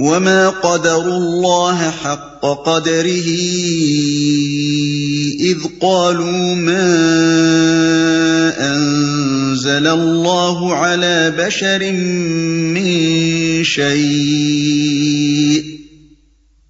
وما قدر الله حق قدره اذ قالوا ما انزل الله على بشر من شيء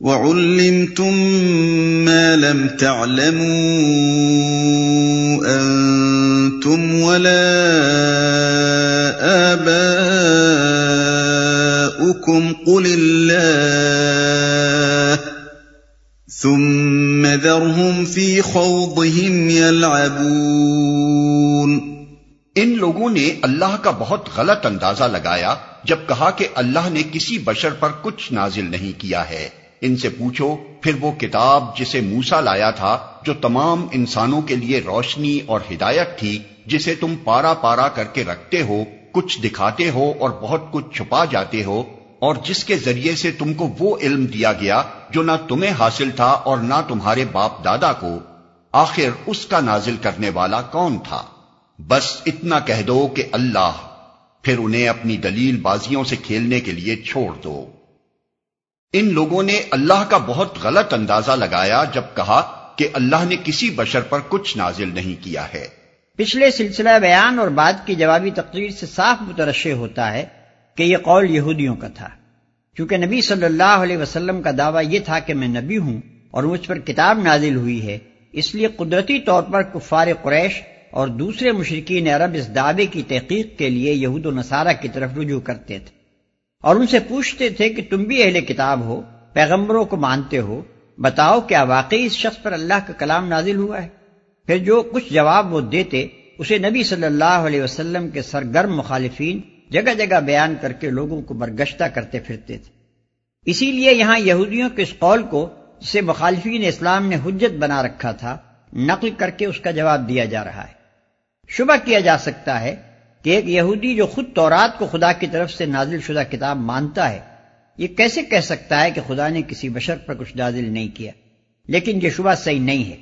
وعلمتم ما لم تعلموا انتم ولا اباؤكم قل الله ثم ذرهم في خوضهم يلعبون ان لوگوں نے اللہ کا بہت غلط اندازہ لگایا جب کہا کہ اللہ نے کسی بشر پر کچھ نازل نہیں کیا ہے۔ ان سے پوچھو، پھر وہ کتاب جسے موسا لایا تھا، جو تمام انسانوں کے لیے روشنی اور ہدایت تھی، جسے تم پارا پارا کر کے رکھتے ہو، کچھ دکھاتے ہو اور بہت کچھ چھپا جاتے ہو، اور جس کے ذریعے سے تم کو وہ علم دیا گیا جو نہ تمہیں حاصل تھا اور نہ تمہارے باپ دادا کو۔ آخر اس کا نازل کرنے والا کون تھا؟ بس اتنا کہہ دو کہ اللہ، پھر انہیں اپنی دلیل بازیوں سے کھیلنے کے لیے چھوڑ دو۔ ان لوگوں نے اللہ کا بہت غلط اندازہ لگایا جب کہا کہ اللہ نے کسی بشر پر کچھ نازل نہیں کیا ہے۔ پچھلے سلسلہ بیان اور بعد کی جوابی تقریر سے صاف مترشے ہوتا ہے کہ یہ قول یہودیوں کا تھا۔ کیونکہ نبی صلی اللہ علیہ وسلم کا دعویٰ یہ تھا کہ میں نبی ہوں اور مجھ پر کتاب نازل ہوئی ہے، اس لیے قدرتی طور پر کفار قریش اور دوسرے مشرقین عرب اس دعوے کی تحقیق کے لیے یہود و نصارہ کی طرف رجوع کرتے تھے۔ اور ان سے پوچھتے تھے کہ تم بھی اہل کتاب ہو، پیغمبروں کو مانتے ہو، بتاؤ کیا واقعی اس شخص پر اللہ کا کلام نازل ہوا ہے؟ پھر جو کچھ جواب وہ دیتے، اسے نبی صلی اللہ علیہ وسلم کے سرگرم مخالفین جگہ جگہ بیان کر کے لوگوں کو برگشتہ کرتے پھرتے تھے۔ اسی لیے یہاں یہودیوں کے اس قول کو، جسے مخالفین اسلام نے حجت بنا رکھا تھا، نقل کر کے اس کا جواب دیا جا رہا ہے۔ شبہ کیا جا سکتا ہے؟ کہ ایک یہودی جو خود تورات کو خدا کی طرف سے نازل شدہ کتاب مانتا ہے، یہ کیسے کہہ سکتا ہے کہ خدا نے کسی بشر پر کچھ نازل نہیں کیا؟ لیکن یہ شبہ صحیح نہیں ہے۔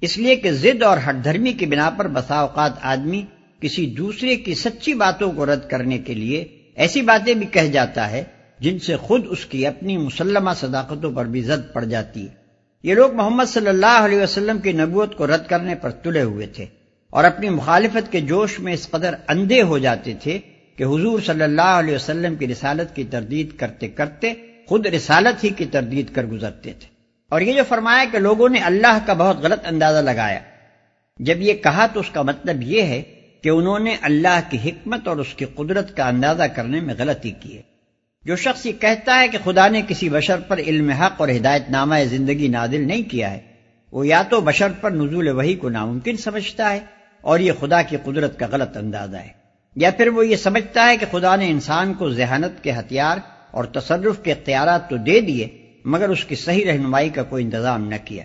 اس لیے کہ ضد اور ہٹ دھرمی کی بنا پر بسا اوقات آدمی کسی دوسرے کی سچی باتوں کو رد کرنے کے لیے ایسی باتیں بھی کہہ جاتا ہے جن سے خود اس کی اپنی مسلمہ صداقتوں پر بھی زد پڑ جاتی ہے۔ یہ لوگ محمد صلی اللہ علیہ وسلم کی نبوت کو رد کرنے پر تلے ہوئے تھے۔ اور اپنی مخالفت کے جوش میں اس قدر اندھے ہو جاتے تھے کہ حضور صلی اللہ علیہ وسلم کی رسالت کی تردید کرتے کرتے خود رسالت ہی کی تردید کر گزرتے تھے۔ اور یہ جو فرمایا کہ لوگوں نے اللہ کا بہت غلط اندازہ لگایا، جب یہ کہا تو اس کا مطلب یہ ہے کہ انہوں نے اللہ کی حکمت اور اس کی قدرت کا اندازہ کرنے میں غلطی کی ہے۔ جو شخص یہ کہتا ہے کہ خدا نے کسی بشر پر علم حق اور ہدایت نامہ زندگی نادل نہیں کیا ہے، وہ یا تو بشر پر نزول وحی کو ناممکن سمجھتا ہے اور یہ خدا کی قدرت کا غلط اندازہ ہے۔ یا پھر وہ یہ سمجھتا ہے کہ خدا نے انسان کو ذہانت کے ہتھیار اور تصرف کے اختیارات تو دے دیے مگر اس کی صحیح رہنمائی کا کوئی انتظام نہ کیا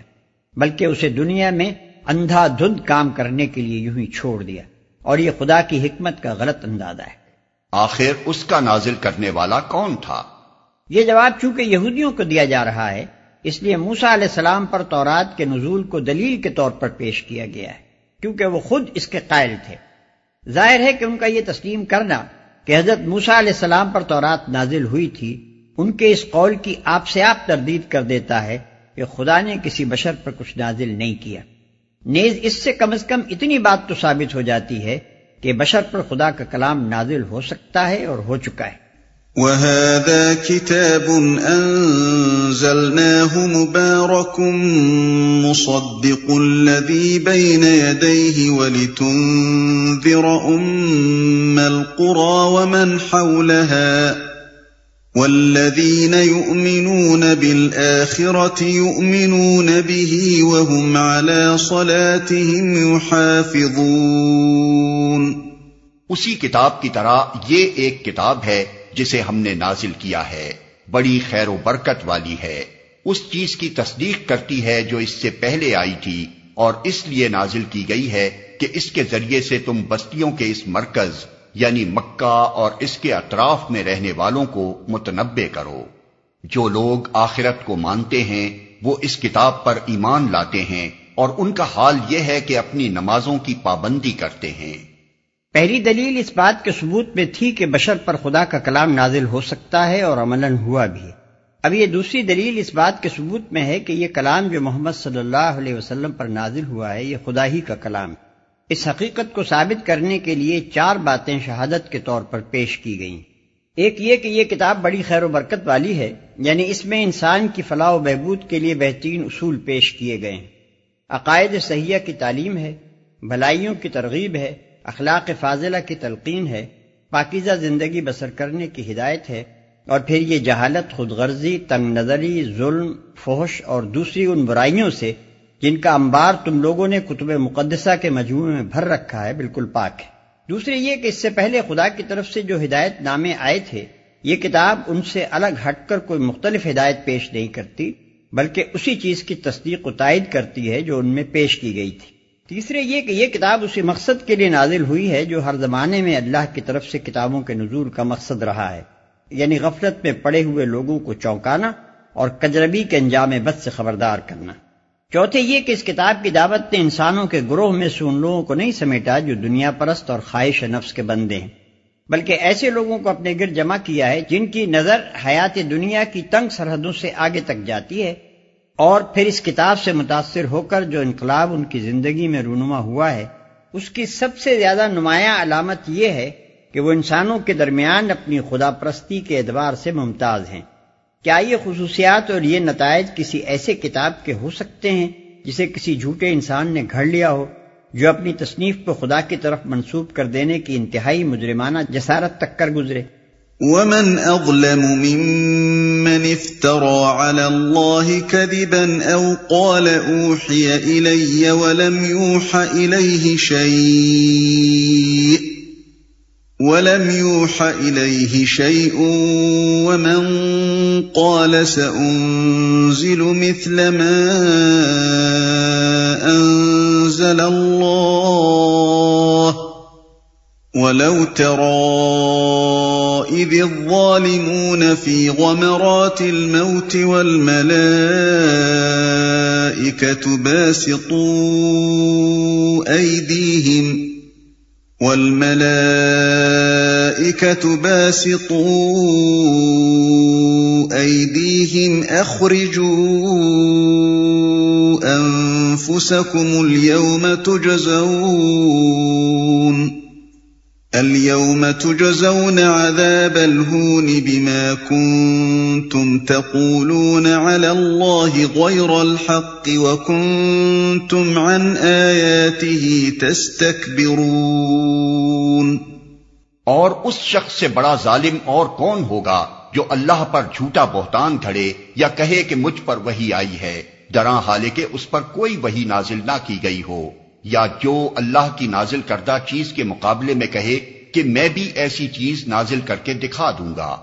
بلکہ اسے دنیا میں اندھا دھند کام کرنے کے لیے یوں ہی چھوڑ دیا۔ اور یہ خدا کی حکمت کا غلط اندازہ ہے۔ آخر اس کا نازل کرنے والا کون تھا؟ یہ جواب چونکہ یہودیوں کو دیا جا رہا ہے اس لیے موسا علیہ السلام پر تورات کے نزول کو دلیل کے طور پر پیش کیا گیا ہے۔ کیونکہ وہ خود اس کے قائل تھے۔ ظاہر ہے کہ ان کا یہ تسلیم کرنا کہ حضرت موسا علیہ السلام پر تورات نازل ہوئی تھی، ان کے اس قول کی آپ سے آپ تردید کر دیتا ہے کہ خدا نے کسی بشر پر کچھ نازل نہیں کیا۔ نیز اس سے کم از کم اتنی بات تو ثابت ہو جاتی ہے کہ بشر پر خدا کا کلام نازل ہو سکتا ہے اور ہو چکا ہے۔ وَهَذَا كِتَابٌ أَنزَلْنَاهُ مُبَارَكٌ مُصَدِّقُ الَّذِي بَيْنَ يَدَيْهِ وَلِتُنذِرَ أُمَّ الْقُرَى وَمَنْ حَوْلَهَا وَالَّذِينَ يُؤْمِنُونَ بِالْآخِرَةِ يُؤْمِنُونَ بِهِ وَهُمْ عَلَى صَلَاتِهِمْ يُحَافِظُونَ اسی کتاب کی طرح یہ ایک کتاب ہے جسے ہم نے نازل کیا ہے، بڑی خیر و برکت والی ہے۔ اس چیز کی تصدیق کرتی ہے جو اس سے پہلے آئی تھی، اور اس لیے نازل کی گئی ہے کہ اس کے ذریعے سے تم بستیوں کے اس مرکز یعنی مکہ اور اس کے اطراف میں رہنے والوں کو متنبع کرو۔ جو لوگ آخرت کو مانتے ہیں، وہ اس کتاب پر ایمان لاتے ہیں، اور ان کا حال یہ ہے کہ اپنی نمازوں کی پابندی کرتے ہیں۔ پہلی دلیل اس بات کے ثبوت میں تھی کہ بشر پر خدا کا کلام نازل ہو سکتا ہے اور عملاً ہوا بھی اب یہ دوسری دلیل اس بات کے ثبوت میں ہے کہ یہ کلام جو محمد صلی اللہ علیہ وسلم پر نازل ہوا ہے، یہ خدا ہی کا کلام اس حقیقت کو ثابت کرنے کے لیے چار باتیں شہادت کے طور پر پیش کی گئیں۔ ایک یہ کہ یہ کتاب بڑی خیر و برکت والی ہے یعنی اس میں انسان کی فلاح و بہبود کے لیے بہترین اصول پیش کیے گئے ہیں۔ عقائد صحیح کی تعلیم ہے، بھلائیوں کی ترغیب ہے اخلاق فاضلہ کی تلقین ہے، پاکیزہ زندگی بسر کرنے کی ہدایت ہے، اور پھر یہ جہالت خود غرضی تنگ نظری ظلم، فحش اور دوسری ان برائیوں سے جن کا انبار تم لوگوں نے کتب مقدسہ کے مجموعے میں بھر رکھا ہے، بالکل پاک ہے۔ دوسرے یہ کہ اس سے پہلے خدا کی طرف سے جو ہدایت نامے آئے تھے، یہ کتاب ان سے الگ ہٹ کر کوئی مختلف ہدایت پیش نہیں کرتی، بلکہ اسی چیز کی تصدیق و تائید کرتی ہے جو ان میں پیش کی گئی تھی۔ تیسرے یہ کہ یہ کتاب اسی مقصد کے لیے نازل ہوئی ہے جو ہر زمانے میں اللہ کی طرف سے کتابوں کے نزول کا مقصد رہا ہے۔ یعنی غفلت میں پڑے ہوئے لوگوں کو چونکانا اور کجربی کے انجام بد سے خبردار کرنا۔ چوتھے یہ کہ اس کتاب کی دعوت نے انسانوں کے گروہ میں سے ان لوگوں کو نہیں سمیٹا جو دنیا پرست اور خواہش نفس کے بندے ہیں۔ بلکہ ایسے لوگوں کو اپنے گرد جمع کیا ہے جن کی نظر حیات دنیا کی تنگ سرحدوں سے آگے تک جاتی ہے۔ اور پھر اس کتاب سے متاثر ہو کر جو انقلاب ان کی زندگی میں رونما ہوا ہے، اس کی سب سے زیادہ نمایاں علامت یہ ہے کہ وہ انسانوں کے درمیان اپنی خدا پرستی کے اعتبار سے ممتاز ہیں۔ کیا یہ خصوصیات اور یہ نتائج کسی ایسے کتاب کے ہو سکتے ہیں جسے کسی جھوٹے انسان نے گھڑ لیا ہو، جو اپنی تصنیف کو خدا کی طرف منسوب کر دینے کی انتہائی مجرمانہ جسارت تک کر گزرے؟ ومن اظلم ممن افترى على الله كذبا او قال اوحي الي ولم يوحى اليه شيء ولم يوح إليه شيء ومن قال سأنزل مثل ما أنزل الله ولو ترى إذ الظالمون في غمرات الموت والملائكة باسطوا أيديهم ۖ والملائكة باسطوا أيديهم أخرجوا أنفسكم اليوم تجزون اليوم تجزون عذاب الهون بما كنتم تقولون على الله غير الحق وكنتم عن آياته تستكبرون اور اس شخص سے بڑا ظالم اور کون ہوگا جو اللہ پر جھوٹا بہتان کھڑے یا کہے کہ مجھ پر وہی آئی ہے؟ ڈراں حالے کہ اس پر کوئی وہی نازل نہ کی گئی ہو۔ یا جو اللہ کی نازل کردہ چیز کے مقابلے میں کہے کہ میں بھی ایسی چیز نازل کر کے دکھا دوں گا۔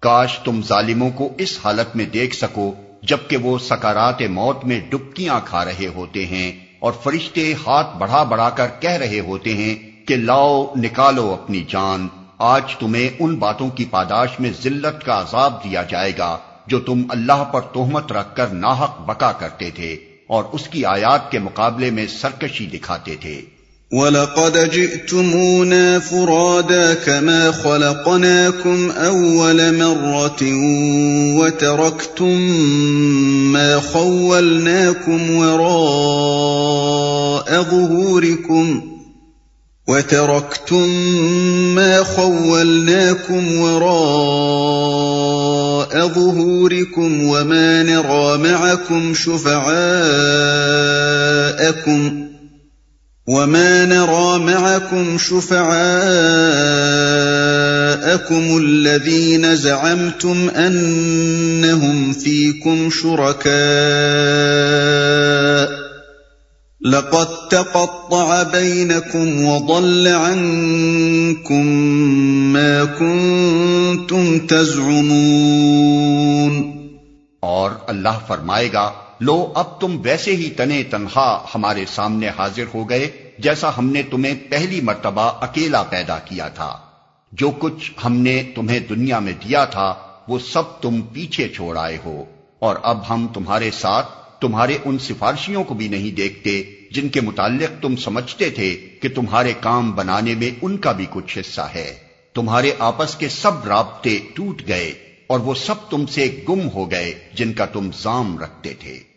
کاش تم ظالموں کو اس حالت میں دیکھ سکو جبکہ وہ سکارات موت میں ڈبکیاں کھا رہے ہوتے ہیں اور فرشتے ہاتھ بڑھا بڑھا کر کہہ رہے ہوتے ہیں کہ لاؤ، نکالو اپنی جان۔ آج تمہیں ان باتوں کی پاداش میں ذلت کا عذاب دیا جائے گا جو تم اللہ پر تہمت رکھ کر ناحق بکا کرتے تھے۔ اور اس کی آیات کے مقابلے میں سرکشی دکھاتے تھے۔ وَلَقَدْ جِئْتُمُونَا فُرَادَا كَمَا خَلَقْنَاكُمْ أَوَّلَ مَرَّةٍ وَتَرَكْتُمْ مَا خَوَّلْنَاكُمْ وَرَاءَ ظُهُورِكُمْ وَتَرَكْتُمْ مَا خَوَّلْنَاكُمْ وَرَاءَ ظُهُورِكُمْ وَمَا نَرَى مَعَكُمْ شُفَعَاءَكُمْ وما نرى معكم شفعاءكم الذين زعمتم انهم فيكم شركاء لقد تقطع بينكم وضل عنكم ما كنتم تزعمون۔ اور اللہ فرمائے گا، لو اب تم ویسے ہی تنے تنہا ہمارے سامنے حاضر ہو گئے جیسا ہم نے تمہیں پہلی مرتبہ اکیلا پیدا کیا تھا۔ جو کچھ ہم نے تمہیں دنیا میں دیا تھا، وہ سب تم پیچھے چھوڑ آئے ہو۔ اور اب ہم تمہارے ساتھ تمہارے ان سفارشیوں کو بھی نہیں دیکھتے جن کے متعلق تم سمجھتے تھے کہ تمہارے کام بنانے میں ان کا بھی کچھ حصہ ہے۔ تمہارے آپس کے سب رابطے ٹوٹ گئے اور وہ سب تم سے گم ہو گئے جن کا تم زام رکھتے تھے۔